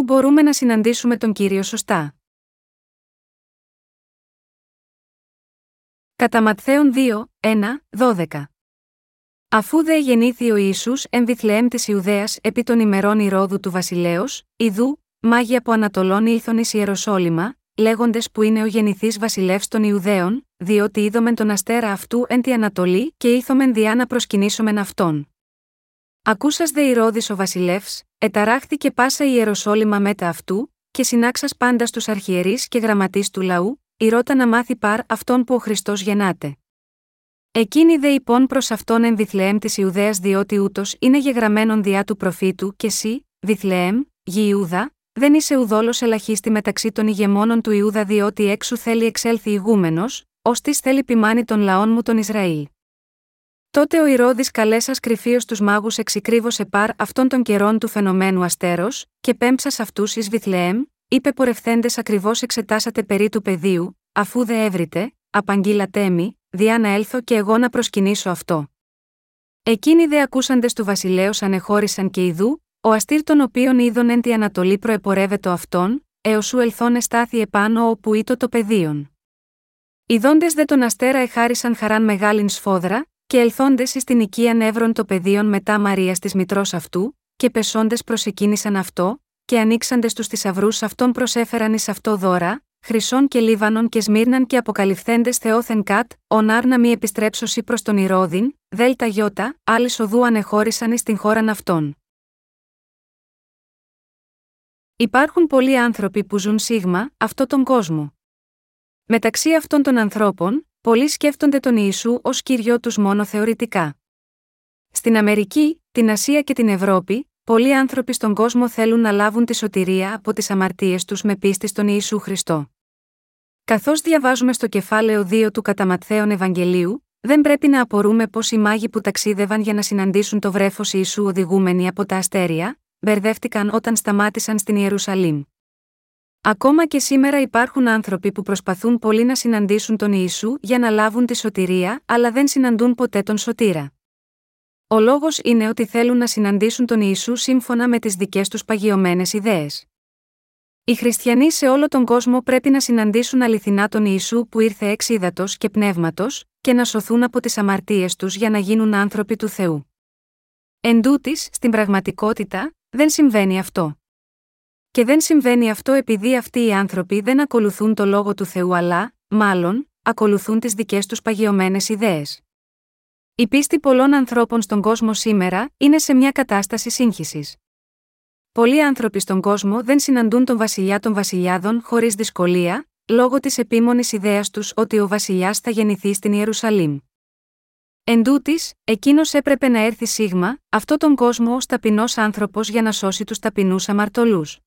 Πού μπορούμε να συναντήσουμε τον Κύριο σωστά. Κατά Ματθαίον 2, 1, 12. Αφού δε γεννήθη ο Ισού εν Βιθλεέμ της Ιουδαίας επί των ημερών Ηρόδου του Βασιλέως, Ιδού, μάγοι από Ανατολών ήλθον εις Ιεροσόλυμα, λέγοντες που είναι ο γεννηθής βασιλεύς των Ιουδαίων, διότι είδομεν τον αστέρα αυτού εν τη Ανατολή και ήθομεν διά να προσκυνήσομεν αυτόν. Ακούσας δε Ηρώδης ο βασιλεύς, εταράχθηκε πάσα η Ιεροσόλυμα μετά αυτού, και συνάξας πάντα στους αρχιερείς και γραμματείς του λαού, ηρώτα να μάθει παρ αυτόν που ο Χριστός γεννάται. Εκείνη δε υπόν προς αυτόν εν Βιθλεέμ της Ιουδαίας διότι ούτως είναι γεγραμμένον διά του προφήτου και εσύ, Βιθλεέμ, γη Ιούδα, δεν είσαι ουδόλο ελαχίστη μεταξύ των ηγεμόνων του Ιούδα διότι έξω θέλει εξέλθει ηγούμενος, ως της θέλει ποιμάνει των λαών μου τον Ισραήλ. Τότε ο Ηρώδης καλέσα κρυφίως τους μάγους εξυκρίβωσε παρ αυτών των καιρών του φαινομένου αστέρος, και πέμψα αυτούς εις Βιθλεέμ, είπε πορευθέντες ακριβώς εξετάσατε περί του πεδίου, αφού δε έβριτε, απαγγείλατε μη, διά να έλθω και εγώ να προσκυνήσω αυτό. Εκείνοι δε ακούσαντες του βασιλέως ανεχώρησαν και ειδού, ο αστήρ των οποίων είδων εν τη Ανατολή προεπορεύεται αυτόν, έως σου ελθόν εστάθη επάνω όπου ήτο το πεδίον. Ιδώντε δε τον αστέρα εχάρισαν χαράν μεγάλην σφόδρα, και ελθόντες εις την οικία εύρων το πεδίον μετά Μαρίας της μητρός αυτού, και πεσόντες προσεκίνησαν αυτό, και ανοίξαντες τους θησαυρούς αυτών προσέφεραν εις αυτό δώρα, Χρυσών και Λίβανον και Σμύρναν και αποκαλυφθέντες Θεόθεν Κατ, ονάρ να μη επιστρέψωση προς τον Ηρώδην, Δέλτα Γιώτα, άλλοι οδού ανεχώρησαν εις την χώραν αυτών. Υπάρχουν πολλοί άνθρωποι που ζουν σίγμα, αυτό τον κόσμο. Μεταξύ αυτών των ανθρώπων, πολλοί σκέφτονται τον Ιησού ως κύριο τους μόνο θεωρητικά. Στην Αμερική, την Ασία και την Ευρώπη, πολλοί άνθρωποι στον κόσμο θέλουν να λάβουν τη σωτηρία από τις αμαρτίες τους με πίστη στον Ιησού Χριστό. Καθώς διαβάζουμε στο κεφάλαιο 2 του Καταματθέων Ευαγγελίου, δεν πρέπει να απορούμε πως οι μάγοι που ταξίδευαν για να συναντήσουν το βρέφος Ιησού οδηγούμενοι από τα αστέρια, μπερδεύτηκαν όταν σταμάτησαν στην Ιερουσαλήμ. Ακόμα και σήμερα υπάρχουν άνθρωποι που προσπαθούν πολύ να συναντήσουν τον Ιησού για να λάβουν τη σωτηρία, αλλά δεν συναντούν ποτέ τον σωτήρα. Ο λόγος είναι ότι θέλουν να συναντήσουν τον Ιησού σύμφωνα με τις δικές τους παγιωμένες ιδέες. Οι χριστιανοί σε όλο τον κόσμο πρέπει να συναντήσουν αληθινά τον Ιησού που ήρθε εξ ύδατο και πνεύματος, και να σωθούν από τις αμαρτίες τους για να γίνουν άνθρωποι του Θεού. Εν τούτης, στην πραγματικότητα, δεν συμβαίνει αυτό. Και δεν συμβαίνει αυτό επειδή αυτοί οι άνθρωποι δεν ακολουθούν το λόγο του Θεού αλλά, μάλλον, ακολουθούν τις δικές τους παγιωμένες ιδέες. Η πίστη πολλών ανθρώπων στον κόσμο σήμερα είναι σε μια κατάσταση σύγχυσης. Πολλοί άνθρωποι στον κόσμο δεν συναντούν τον βασιλιά των βασιλιάδων χωρίς δυσκολία, λόγω της επίμονης ιδέας τους ότι ο βασιλιάς θα γεννηθεί στην Ιερουσαλήμ. Εν τούτης, εκείνος έπρεπε να έρθει σίγμα, αυτό τον κόσμο ως ταπεινός άνθρωπος για να σώσει τους ταπεινούς αμαρτωλούς.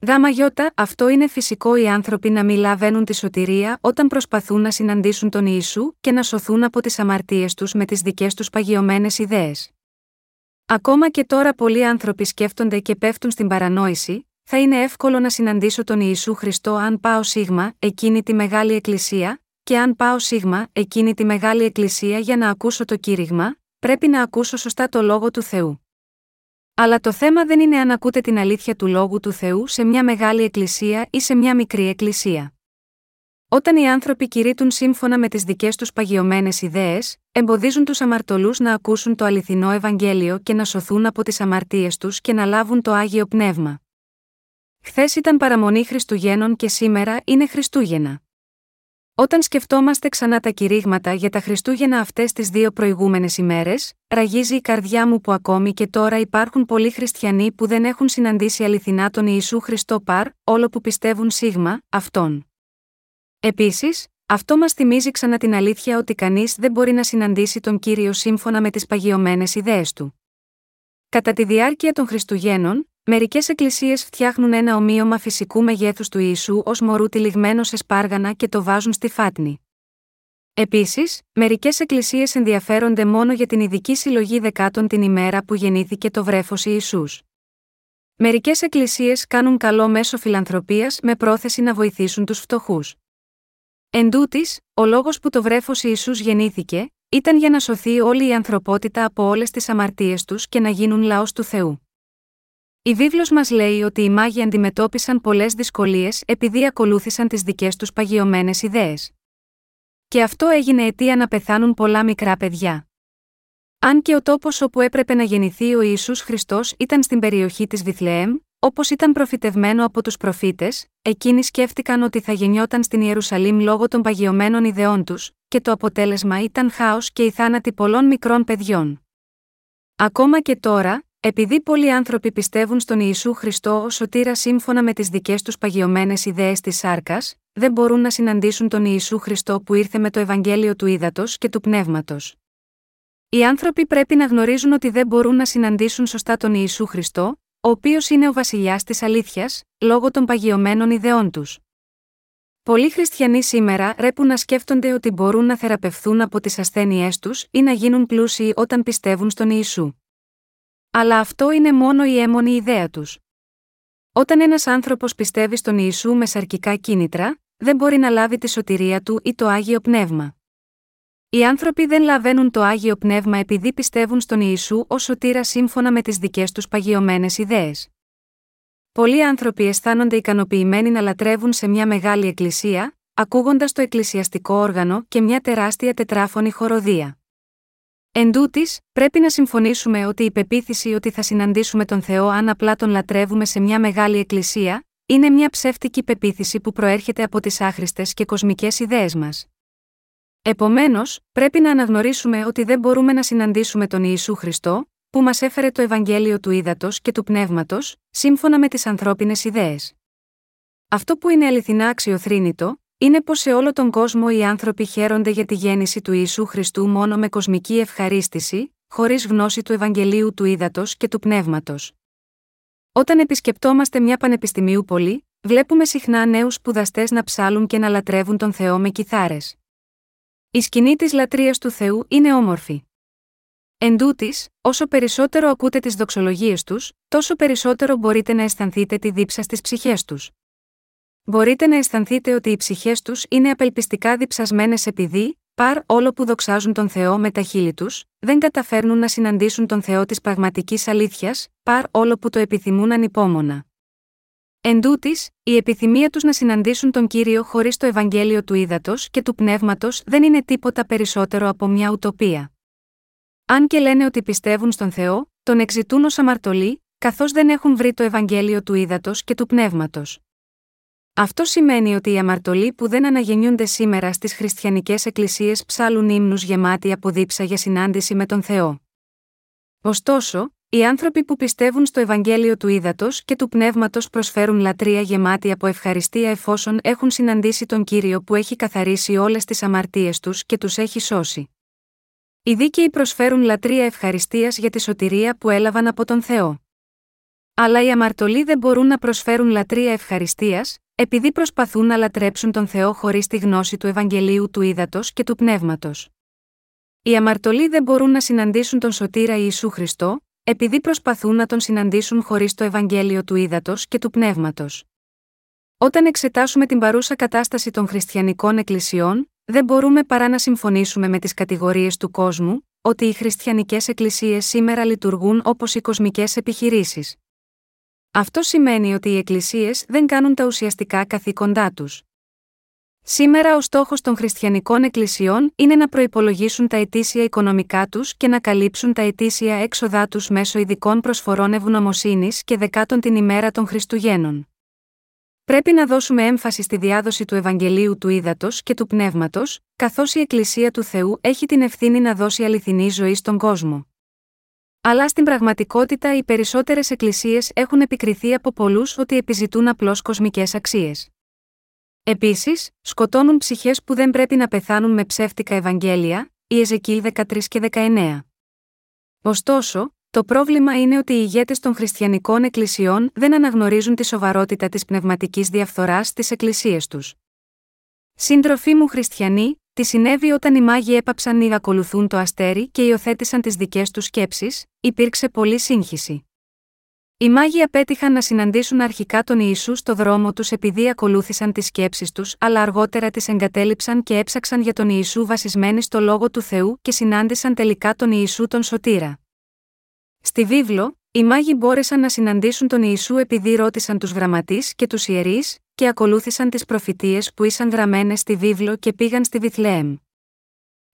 Γάμα γιώτα, αυτό είναι φυσικό οι άνθρωποι να μην λαβαίνουν τη σωτηρία όταν προσπαθούν να συναντήσουν τον Ιησού και να σωθούν από τις αμαρτίες τους με τις δικές τους παγιωμένες ιδέες. Ακόμα και τώρα πολλοί άνθρωποι σκέφτονται και πέφτουν στην παρανόηση, θα είναι εύκολο να συναντήσω τον Ιησού Χριστό αν πάω σίγμα, εκείνη τη μεγάλη εκκλησία, και αν πάω σίγμα, εκείνη τη μεγάλη εκκλησία για να ακούσω το κήρυγμα, πρέπει να ακούσω σωστά το λόγο του Θεού. Αλλά το θέμα δεν είναι αν ακούτε την αλήθεια του λόγου του Θεού σε μια μεγάλη εκκλησία ή σε μια μικρή εκκλησία. Όταν οι άνθρωποι κηρύττουν σύμφωνα με τις δικές τους παγιωμένες ιδέες, εμποδίζουν τους αμαρτωλούς να ακούσουν το αληθινό Ευαγγέλιο και να σωθούν από τις αμαρτίες τους και να λάβουν το άγιο πνεύμα. Χθες ήταν παραμονή Χριστουγέννων και σήμερα είναι Χριστούγεννα. Όταν σκεφτόμαστε ξανά τα κηρύγματα για τα Χριστούγεννα αυτές τις δύο προηγούμενες ημέρες, ραγίζει η καρδιά μου που ακόμη και τώρα υπάρχουν πολλοί χριστιανοί που δεν έχουν συναντήσει αληθινά τον Ιησού Χριστό παρ, όλο που πιστεύουν σίγμα, αυτόν. Επίσης, αυτό μας θυμίζει ξανά την αλήθεια ότι κανείς δεν μπορεί να συναντήσει τον κύριο σύμφωνα με τις παγιωμένες ιδέες του. Κατά τη διάρκεια των Χριστουγέννων, Μερικές εκκλησίες φτιάχνουν ένα ομοίωμα φυσικού μεγέθους του Ιησού ως μωρού τυλιγμένο σε σπάργανα και το βάζουν στη φάτνη. Επίσης, μερικές εκκλησίες ενδιαφέρονται μόνο για την ειδική συλλογή δεκάτων την ημέρα που γεννήθηκε το βρέφος Ιησούς. Μερικές εκκλησίες κάνουν καλό μέσω φιλανθρωπίας με πρόθεση να βοηθήσουν τους φτωχούς. Εν τούτης, ο λόγος που το βρέφος Ιησούς γεννήθηκε, ήταν για να σωθεί όλη η ανθρωπότητα από όλες τις αμαρτίες τους και να γίνουν λαός του Θεού. Η βίβλος μας λέει ότι οι μάγοι αντιμετώπισαν πολλές δυσκολίες επειδή ακολούθησαν τις δικές τους παγιωμένες ιδέες. Και αυτό έγινε αιτία να πεθάνουν πολλά μικρά παιδιά. Αν και ο τόπος όπου έπρεπε να γεννηθεί ο Ιησούς Χριστός ήταν στην περιοχή της Βιθλεέμ, όπως ήταν προφητευμένο από τους προφήτες, εκείνοι σκέφτηκαν ότι θα γεννιόταν στην Ιερουσαλήμ λόγω των παγιωμένων ιδεών τους, και το αποτέλεσμα ήταν χάος και η θάνατη πολλών μικρών παιδιών. Ακόμα και τώρα, επειδή πολλοί άνθρωποι πιστεύουν στον Ιησού Χριστό ω σωτήρα σύμφωνα με τις δικές τους παγιωμένες ιδέες της σάρκας, δεν μπορούν να συναντήσουν τον Ιησού Χριστό που ήρθε με το Ευαγγέλιο του Ήδατος και του Πνεύματος. Οι άνθρωποι πρέπει να γνωρίζουν ότι δεν μπορούν να συναντήσουν σωστά τον Ιησού Χριστό, ο οποίος είναι ο βασιλιάς της αλήθειας, λόγω των παγιωμένων ιδεών τους. Πολλοί χριστιανοί σήμερα ρέπουν να σκέφτονται ότι μπορούν να θεραπευθούν από τις ασθένειές τους ή να γίνουν πλούσιοι όταν πιστεύουν στον Ιησού. Αλλά αυτό είναι μόνο η έμονη ιδέα τους. Όταν ένας άνθρωπος πιστεύει στον Ιησού με σαρκικά κίνητρα, δεν μπορεί να λάβει τη σωτηρία του ή το άγιο πνεύμα. Οι άνθρωποι δεν λαβαίνουν το άγιο πνεύμα επειδή πιστεύουν στον Ιησού ως σωτήρα σύμφωνα με τις δικές τους παγιωμένες ιδέες. Πολλοί άνθρωποι αισθάνονται ικανοποιημένοι να λατρεύουν σε μια μεγάλη εκκλησία, ακούγοντας το εκκλησιαστικό όργανο και μια τεράστια τετράφωνη χοροδία. Εν τούτης, πρέπει να συμφωνήσουμε ότι η πεποίθηση ότι θα συναντήσουμε τον Θεό αν απλά τον λατρεύουμε σε μια μεγάλη εκκλησία, είναι μια ψεύτικη πεποίθηση που προέρχεται από τις άχρηστες και κοσμικές ιδέες μας. Επομένως, πρέπει να αναγνωρίσουμε ότι δεν μπορούμε να συναντήσουμε τον Ιησού Χριστό, που μας έφερε το Ευαγγέλιο του Ήδατος και του Πνεύματος, σύμφωνα με τις ανθρώπινες ιδέες. Αυτό που είναι αληθινά αξιοθρύνητο, είναι πως σε όλο τον κόσμο οι άνθρωποι χαίρονται για τη γέννηση του Ιησού Χριστού μόνο με κοσμική ευχαρίστηση, χωρίς γνώση του Ευαγγελίου του Ήδατος και του Πνεύματος. Όταν επισκεπτόμαστε μια πανεπιστημίου πολύ, βλέπουμε συχνά νέους σπουδαστές να ψάλουν και να λατρεύουν τον Θεό με κιθάρες. Η σκηνή της λατρείας του Θεού είναι όμορφη. Εν τούτης, όσο περισσότερο ακούτε τις δοξολογίες τους, τόσο περισσότερο μπορείτε να αισθανθείτε τη δίψα στις ψυχές τους. Μπορείτε να αισθανθείτε ότι οι ψυχές τους είναι απελπιστικά διψασμένες επειδή, παρ όλο που δοξάζουν τον Θεό με τα χείλη τους, δεν καταφέρνουν να συναντήσουν τον Θεό της πραγματικής αλήθειας, παρ όλο που το επιθυμούν ανυπόμονα. Εν τούτης, η επιθυμία τους να συναντήσουν τον κύριο χωρίς το Ευαγγέλιο του ύδατο και του πνεύματος δεν είναι τίποτα περισσότερο από μια ουτοπία. Αν και λένε ότι πιστεύουν στον Θεό, τον εξητούν ως αμαρτωλοί, καθώς δεν έχουν βρει το Ευαγγέλιο του ύδατο και του πνεύματος. Αυτό σημαίνει ότι οι αμαρτωλοί που δεν αναγεννιούνται σήμερα στις χριστιανικές εκκλησίες ψάλουν ύμνους γεμάτοι από δίψα για συνάντηση με τον Θεό. Ωστόσο, οι άνθρωποι που πιστεύουν στο Ευαγγέλιο του Ήδατος και του Πνεύματος προσφέρουν λατρεία γεμάτη από ευχαριστία εφόσον έχουν συναντήσει τον κύριο που έχει καθαρίσει όλες τις αμαρτίες τους και τους έχει σώσει. Οι δίκαιοι προσφέρουν λατρεία ευχαριστίας για τη σωτηρία που έλαβαν από τον Θεό. Αλλά οι αμαρτωλοί δεν μπορούν να προσφέρουν λατρεία ευχαριστίας, επειδή προσπαθούν να λατρέψουν τον Θεό χωρίς τη γνώση του Ευαγγελίου του Ήδατος και του Πνεύματος. Οι αμαρτωλοί δεν μπορούν να συναντήσουν τον σωτήρα Ιησού Χριστό, επειδή προσπαθούν να τον συναντήσουν χωρίς το Ευαγγέλιο του Ήδατος και του Πνεύματος. Όταν εξετάσουμε την παρούσα κατάσταση των χριστιανικών εκκλησιών, δεν μπορούμε παρά να συμφωνήσουμε με τις κατηγορίες του κόσμου, ότι οι χριστιανικές εκκλησίες σήμερα λειτουργούν όπως οι κοσμικές επιχειρήσεις. Αυτό σημαίνει ότι οι εκκλησίες δεν κάνουν τα ουσιαστικά καθήκοντά τους. Σήμερα ο στόχος των χριστιανικών εκκλησιών είναι να προπολογίσουν τα ετήσια οικονομικά τους και να καλύψουν τα ετήσια έξοδά τους μέσω ειδικών προσφορών ευγνωμοσύνης και δεκάτων την ημέρα των Χριστουγέννων. Πρέπει να δώσουμε έμφαση στη διάδοση του Ευαγγελίου του Ήδατος και του Πνεύματος, καθώς η Εκκλησία του Θεού έχει την ευθύνη να δώσει αληθινή ζωή στον κόσμο. Αλλά στην πραγματικότητα οι περισσότερες εκκλησίες έχουν επικριθεί από πολλούς ότι επιζητούν απλώς κοσμικές αξίες. Επίσης, σκοτώνουν ψυχές που δεν πρέπει να πεθάνουν με ψεύτικα Ευαγγέλια, η Εζεκίλ 13 και 19. Ωστόσο, το πρόβλημα είναι ότι οι ηγέτες των χριστιανικών εκκλησιών δεν αναγνωρίζουν τη σοβαρότητα της πνευματικής διαφθοράς στις εκκλησίες τους. Σύντροφοί μου χριστιανοί, τι συνέβη όταν οι μάγοι έπαψαν να ακολουθούν το αστέρι και υιοθέτησαν τις δικές τους σκέψεις, υπήρξε πολλή σύγχυση. Οι μάγοι απέτυχαν να συναντήσουν αρχικά τον Ιησού στο δρόμο τους επειδή ακολούθησαν τις σκέψεις τους, αλλά αργότερα τις εγκατέλειψαν και έψαξαν για τον Ιησού βασισμένοι στο λόγο του Θεού και συνάντησαν τελικά τον Ιησού τον Σωτήρα. Στη βίβλο, οι μάγοι μπόρεσαν να συναντήσουν τον Ιησού επειδή ρώτησαν τους γραμματείς και τους ιερείς, και ακολούθησαν τις προφητείες που ήσαν γραμμένες στη βίβλο και πήγαν στη Βιθλεέμ.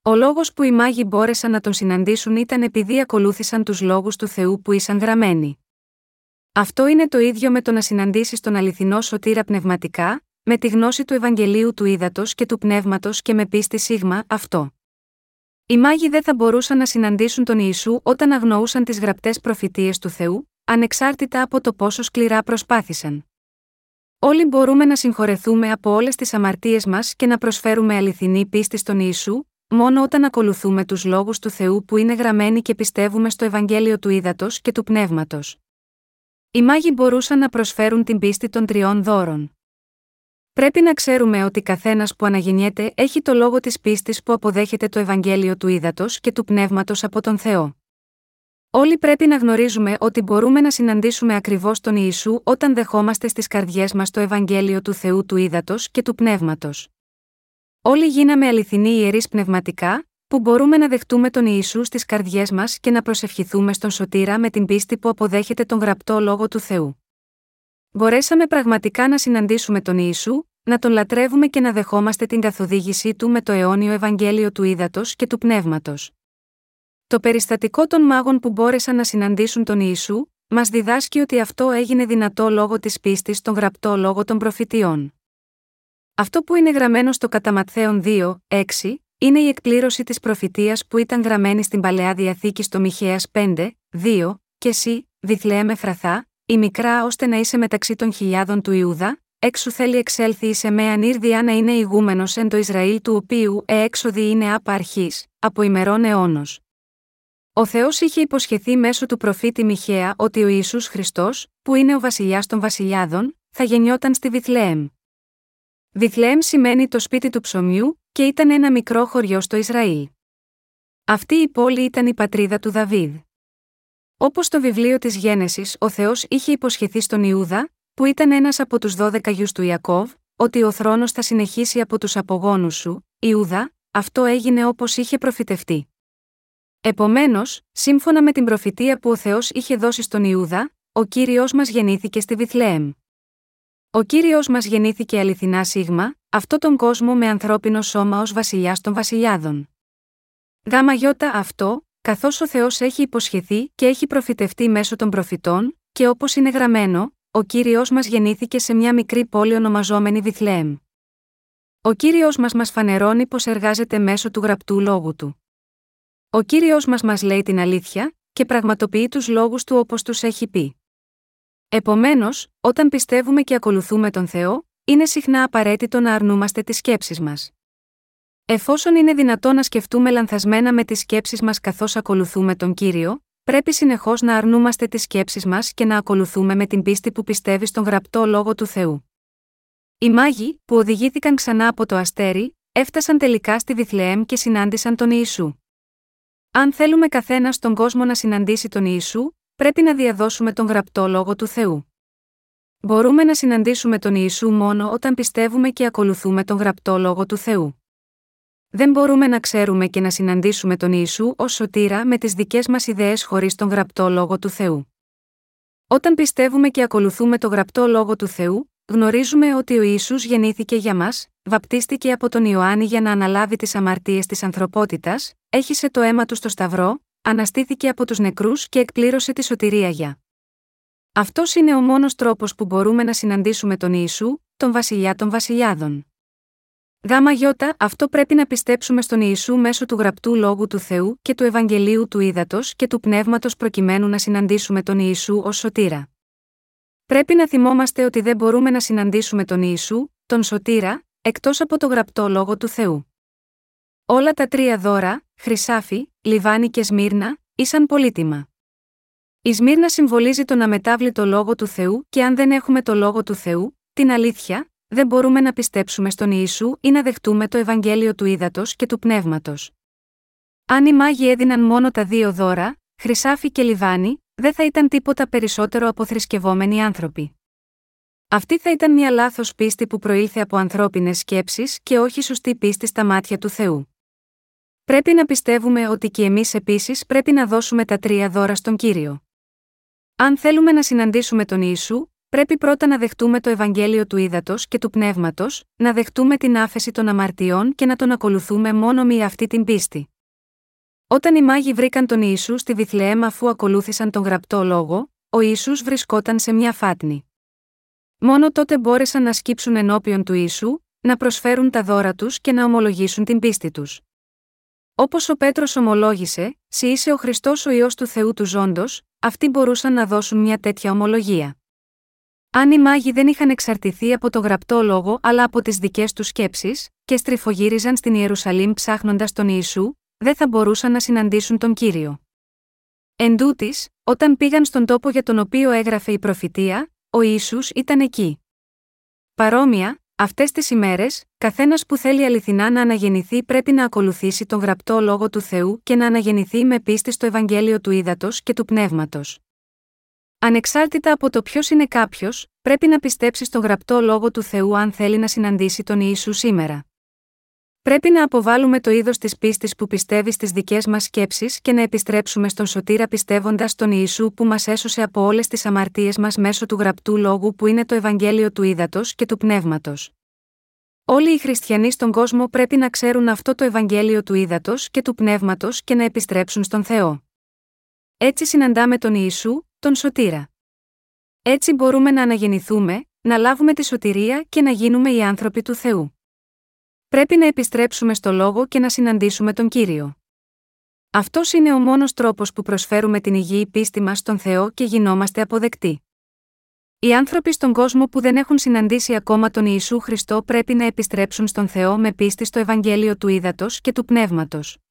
Ο λόγος που οι μάγοι μπόρεσαν να τον συναντήσουν ήταν επειδή ακολούθησαν τους λόγους του Θεού που ήσαν γραμμένοι. Αυτό είναι το ίδιο με το να συναντήσεις τον αληθινό σωτήρα πνευματικά, με τη γνώση του Ευαγγελίου του Ήδατος και του Πνεύματος και με πίστη σίγμα αυτό. Οι μάγοι δεν θα μπορούσαν να συναντήσουν τον Ιησού όταν αγνοούσαν τις γραπτές προφητείες του Θεού, ανεξάρτητα από το πόσο σκληρά προσπάθησαν. Όλοι μπορούμε να συγχωρεθούμε από όλες τις αμαρτίες μας και να προσφέρουμε αληθινή πίστη στον Ιησού, μόνο όταν ακολουθούμε τους λόγους του Θεού που είναι γραμμένοι και πιστεύουμε στο Ευαγγέλιο του Ήδατος και του Πνεύματος. Οι μάγοι μπορούσαν να προσφέρουν την πίστη των τριών δώρων. Πρέπει να ξέρουμε ότι καθένας που αναγεννιέται έχει το λόγο της πίστης που αποδέχεται το Ευαγγέλιο του Ήδατος και του Πνεύματος από τον Θεό. Όλοι πρέπει να γνωρίζουμε ότι μπορούμε να συναντήσουμε ακριβώς τον Ιησού όταν δεχόμαστε στις καρδιές μας το Ευαγγέλιο του Θεού του Ήδατος και του Πνεύματος. Όλοι γίναμε αληθινοί ιερείς πνευματικά, που μπορούμε να δεχτούμε τον Ιησού στις καρδιές μας και να προσευχηθούμε στον Σωτήρα με την πίστη που αποδέχεται τον γραπτό λόγο του Θεού. Μπορέσαμε πραγματικά να συναντήσουμε τον Ιησού, να τον λατρεύουμε και να δεχόμαστε την καθοδήγησή του με το αιώνιο Ευαγγέλιο του Ήδατος και του Πνεύματος. Το περιστατικό των μάγων που μπόρεσαν να συναντήσουν τον Ιησού, μας διδάσκει ότι αυτό έγινε δυνατό λόγω της πίστης στον γραπτό λόγο των προφητιών. Αυτό που είναι γραμμένο στο Καταματθέον 2, 6, είναι η εκπλήρωση της προφητείας που ήταν γραμμένη στην παλαιά διαθήκη στο Μιχαίας 5, 2, και εσύ, Βιθλεέμ Εφραθά, η μικρά ώστε να είσαι μεταξύ των χιλιάδων του Ιούδα, έξου θέλει εξέλθει εις με ανήρδια να είναι ηγούμενος εν το Ισραήλ του οποίου έξοδη είναι απ' αρχής, από ημερών αιώνος. Ο Θεός είχε υποσχεθεί μέσω του προφήτη Μιχαία ότι ο Ισού Χριστός, που είναι ο βασιλιάς των βασιλιάδων, θα γεννιόταν στη Βιθλεέμ. Βιθλεέμ σημαίνει το σπίτι του ψωμιού, και ήταν ένα μικρό χωριό στο Ισραήλ. Αυτή η πόλη ήταν η πατρίδα του Δαβίδ. Όπως στο βιβλίο της Γένεσης, ο Θεός είχε υποσχεθεί στον Ιούδα, που ήταν ένας από τους δώδεκα γιους του Ιακώβ, ότι ο θρόνος θα συνεχίσει από τους απογόνους σου, Ιούδα, αυτό έγινε όπως είχε προφητευτεί. Επομένως, σύμφωνα με την προφητεία που ο Θεός είχε δώσει στον Ιούδα, ο κύριος μας γεννήθηκε στη Βιθλεέμ. Ο κύριος μας γεννήθηκε αληθινά σίγμα, αυτό τον κόσμο με ανθρώπινο σώμα ως βασιλιάς των βασιλιάδων. Γάμα γιώτα αυτό, καθώς ο Θεός έχει υποσχεθεί και έχει προφητευτεί μέσω των προφητών, και όπως είναι γραμμένο, ο κύριος μας γεννήθηκε σε μια μικρή πόλη ονομαζόμενη Βιθλέμ. Ο κύριος μας μας φανερώνει πως εργάζεται μέσω του γραπτού λόγου του. Ο κύριος μας μας λέει την αλήθεια, και πραγματοποιεί τους λόγους του όπως τους έχει πει. Επομένως, όταν πιστεύουμε και ακολουθούμε τον Θεό, είναι συχνά απαραίτητο να αρνούμαστε τις σκέψεις μας. Εφόσον είναι δυνατό να σκεφτούμε λανθασμένα με τις σκέψεις μας καθώς ακολουθούμε τον κύριο, πρέπει συνεχώς να αρνούμαστε τις σκέψεις μας και να ακολουθούμε με την πίστη που πιστεύει στον γραπτό λόγο του Θεού. Οι μάγοι, που οδηγήθηκαν ξανά από το αστέρι, έφτασαν τελικά στη Βιθλεέμ και συνάντησαν τον Ιησού. Αν θέλουμε καθένας στον κόσμο να συναντήσει τον Ιησού, πρέπει να διαδώσουμε τον γραπτό λόγο του Θεού. Μπορούμε να συναντήσουμε τον Ιησού μόνο όταν πιστεύουμε και ακολουθούμε τον γραπτό λόγο του Θεού. Δεν μπορούμε να ξέρουμε και να συναντήσουμε τον Ιησού ως σωτήρα με τις δικές μας ιδέες χωρίς τον γραπτό λόγο του Θεού. Όταν πιστεύουμε και ακολουθούμε το γραπτό λόγο του Θεού, γνωρίζουμε ότι ο Ιησούς γεννήθηκε για μας, βαπτίστηκε από τον Ιωάννη για να αναλάβει τις αμαρτίες της ανθρωπότητας, έχισε το αίμα του στο Σταυρό, αναστήθηκε από τους νεκρούς και εκπλήρωσε τη σωτηρία για. Αυτός είναι ο μόνος τρόπος που μπορούμε να συναντήσουμε τον Ιησού, τον Βασιλιά των Βασιλιάδων. Γάμα γιώτα, αυτό πρέπει να πιστέψουμε στον Ιησού μέσω του γραπτού λόγου του Θεού και του Ευαγγελίου του Ήδατος και του Πνεύματος προκειμένου να συναντήσουμε τον Ιησού ως σωτήρα. Πρέπει να θυμόμαστε ότι δεν μπορούμε να συναντήσουμε τον Ιησού, τον σωτήρα, εκτός από το γραπτό λόγο του Θεού. Όλα τα τρία δώρα, χρυσάφι, λιβάνι και σμύρνα, ήσαν πολύτιμα. Η σμύρνα συμβολίζει τον αμετάβλητο λόγο του Θεού και αν δεν έχουμε το λόγο του Θεού, την αλήθεια, δεν μπορούμε να πιστέψουμε στον Ιησού ή να δεχτούμε το Ευαγγέλιο του Ήδατος και του Πνεύματος. Αν οι μάγοι έδιναν μόνο τα δύο δώρα, χρυσάφι και λιβάνι, δεν θα ήταν τίποτα περισσότερο από θρησκευόμενοι άνθρωποι. Αυτή θα ήταν μια λάθος πίστη που προήλθε από ανθρώπινες σκέψεις και όχι σωστή πίστη στα μάτια του Θεού. Πρέπει να πιστεύουμε ότι και εμείς επίσης πρέπει να δώσουμε τα τρία δώρα στον κύριο. Αν θέλουμε να συναντήσουμε τον Ιησού, πρέπει πρώτα να δεχτούμε το Ευαγγέλιο του Ήδατος και του Πνεύματος, να δεχτούμε την άφεση των αμαρτιών και να τον ακολουθούμε μόνο με αυτή την πίστη. Όταν οι μάγοι βρήκαν τον Ιησού στη Βιθλεέμ αφού ακολούθησαν τον γραπτό λόγο, ο Ιησούς βρισκόταν σε μια φάτνη. Μόνο τότε μπόρεσαν να σκύψουν ενώπιον του Ιησού, να προσφέρουν τα δώρα τους και να ομολογήσουν την πίστη τους. Όπως ο Πέτρος ομολόγησε, «Συ είσαι ο Χριστός ο ιό του Θεού του ζώντος», αυτοί μπορούσαν να δώσουν μια τέτοια ομολογία. Αν οι μάγοι δεν είχαν εξαρτηθεί από το γραπτό λόγο αλλά από τις δικές τους σκέψεις, και στριφογύριζαν στην Ιερουσαλήμ ψάχνοντας τον Ιησού, δεν θα μπορούσαν να συναντήσουν τον κύριο. Εν τούτης, όταν πήγαν στον τόπο για τον οποίο έγραφε η προφητεία, ο Ιησούς ήταν εκεί. Παρόμοια, αυτές τις ημέρες, καθένας που θέλει αληθινά να αναγεννηθεί πρέπει να ακολουθήσει τον γραπτό λόγο του Θεού και να αναγεννηθεί με πίστη στο Ευαγγέλιο του Ήδατος και του Πνεύματος. Ανεξάρτητα από το ποιος είναι κάποιος, πρέπει να πιστέψεις στο γραπτό λόγο του Θεού αν θέλει να συναντήσει τον Ιησού σήμερα. Πρέπει να αποβάλουμε το είδος της πίστης που πιστεύει στις δικές μας σκέψεις και να επιστρέψουμε στον σωτήρα πιστεύοντας τον Ιησού που μας έσωσε από όλες τις αμαρτίες μας μέσω του γραπτού λόγου που είναι το Ευαγγέλιο του Ήδατος και του Πνεύματος. Όλοι οι χριστιανοί στον κόσμο πρέπει να ξέρουν αυτό το Ευαγγέλιο του Ήδατος και του Πνεύματος και να επιστρέψουν στον Θεό. Έτσι συναντάμε τον Ιησού, τον Σωτήρα. Έτσι μπορούμε να αναγεννηθούμε, να λάβουμε τη σωτηρία και να γίνουμε οι άνθρωποι του Θεού. Πρέπει να επιστρέψουμε στο λόγο και να συναντήσουμε τον κύριο. Αυτός είναι ο μόνος τρόπος που προσφέρουμε την υγιή πίστη μας στον Θεό και γινόμαστε αποδεκτοί. Οι άνθρωποι στον κόσμο που δεν έχουν συναντήσει ακόμα τον Ιησού Χριστό πρέπει να επιστρέψουν στον Θεό με πίστη στο Ευαγγέλιο του Ήδατος και του Πνεύματος.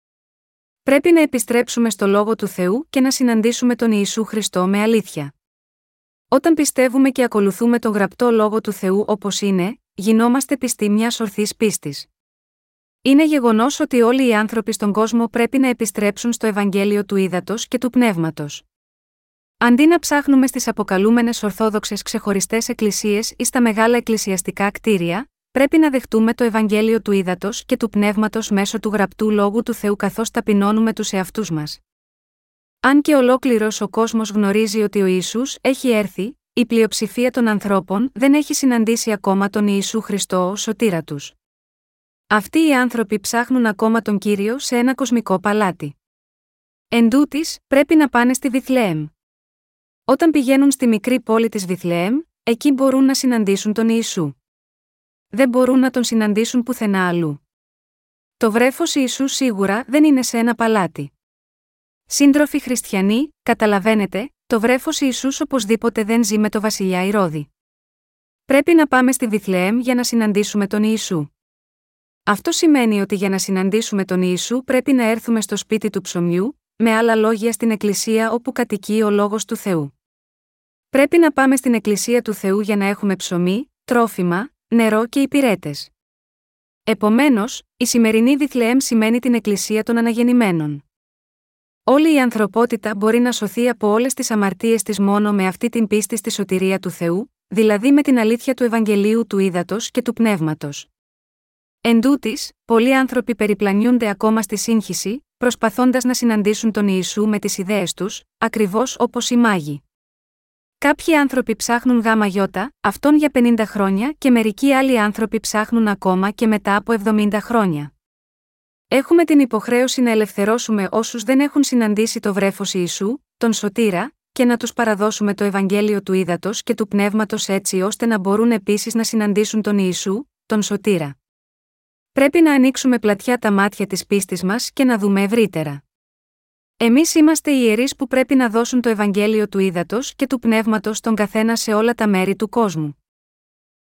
Πρέπει να επιστρέψουμε στο λόγο του Θεού και να συναντήσουμε τον Ιησού Χριστό με αλήθεια. Όταν πιστεύουμε και ακολουθούμε τον γραπτό λόγο του Θεού όπως είναι, γινόμαστε πιστοί μιας ορθής πίστης. Είναι γεγονός ότι όλοι οι άνθρωποι στον κόσμο πρέπει να επιστρέψουν στο Ευαγγέλιο του Ήδατος και του Πνεύματος. Αντί να ψάχνουμε στις αποκαλούμενες Ορθόδοξες ξεχωριστές εκκλησίες ή στα μεγάλα εκκλησιαστικά κτίρια, πρέπει να δεχτούμε το Ευαγγέλιο του Ήδατος και του Πνεύματος μέσω του γραπτού λόγου του Θεού καθώς ταπεινώνουμε τους εαυτούς μας. Αν και ολόκληρος ο κόσμος γνωρίζει ότι ο Ισού έχει έρθει, η πλειοψηφία των ανθρώπων δεν έχει συναντήσει ακόμα τον Ιησού Χριστό ως σωτήρα τους. Αυτοί οι άνθρωποι ψάχνουν ακόμα τον κύριο σε ένα κοσμικό παλάτι. Εν τούτης, πρέπει να πάνε στη Βιθλεέμ. Όταν πηγαίνουν στη μικρή πόλη της Βιθλεέμ, εκεί μπορούν να συναντήσουν τον Ιησού. Δεν μπορούν να τον συναντήσουν πουθενά αλλού. Το βρέφος Ιησούς σίγουρα δεν είναι σε ένα παλάτι. Σύντροφοι χριστιανοί, καταλαβαίνετε, το βρέφος Ιησούς οπωσδήποτε δεν ζει με το βασιλιά Ηρώδη. Πρέπει να πάμε στη Βιθλεέμ για να συναντήσουμε τον Ιησού. Αυτό σημαίνει ότι για να συναντήσουμε τον Ιησού πρέπει να έρθουμε στο σπίτι του ψωμιού, με άλλα λόγια στην Εκκλησία όπου κατοικεί ο λόγος του Θεού. Πρέπει να πάμε στην Εκκλησία του Θεού για να έχουμε ψωμί, τρόφιμα, νερό και υπηρέτε. Επομένως, η σημερινή Βιθλεέμ σημαίνει την Εκκλησία των Αναγεννημένων. Όλη η ανθρωπότητα μπορεί να σωθεί από όλες τις αμαρτίες της μόνο με αυτή την πίστη στη σωτηρία του Θεού, δηλαδή με την αλήθεια του Ευαγγελίου του Ήδατος και του Πνεύματος. Εν τούτης, πολλοί άνθρωποι περιπλανιούνται ακόμα στη σύγχυση, προσπαθώντας να συναντήσουν τον Ιησού με τις ιδέες τους, ακριβώς όπως οι μάγοι. Κάποιοι άνθρωποι ψάχνουν γάμα γιώτα, αυτόν για 50 χρόνια και μερικοί άλλοι άνθρωποι ψάχνουν ακόμα και μετά από 70 χρόνια. Έχουμε την υποχρέωση να ελευθερώσουμε όσους δεν έχουν συναντήσει το βρέφος Ιησού, τον Σωτήρα, και να τους παραδώσουμε το Ευαγγέλιο του Ήδατος και του Πνεύματος έτσι ώστε να μπορούν επίσης να συναντήσουν τον Ιησού, τον Σωτήρα. Πρέπει να ανοίξουμε πλατιά τα μάτια της πίστης μας και να δούμε ευρύτερα. Εμείς είμαστε οι ιερείς που πρέπει να δώσουν το Ευαγγέλιο του ύδατο και του πνεύματος στον καθένα σε όλα τα μέρη του κόσμου.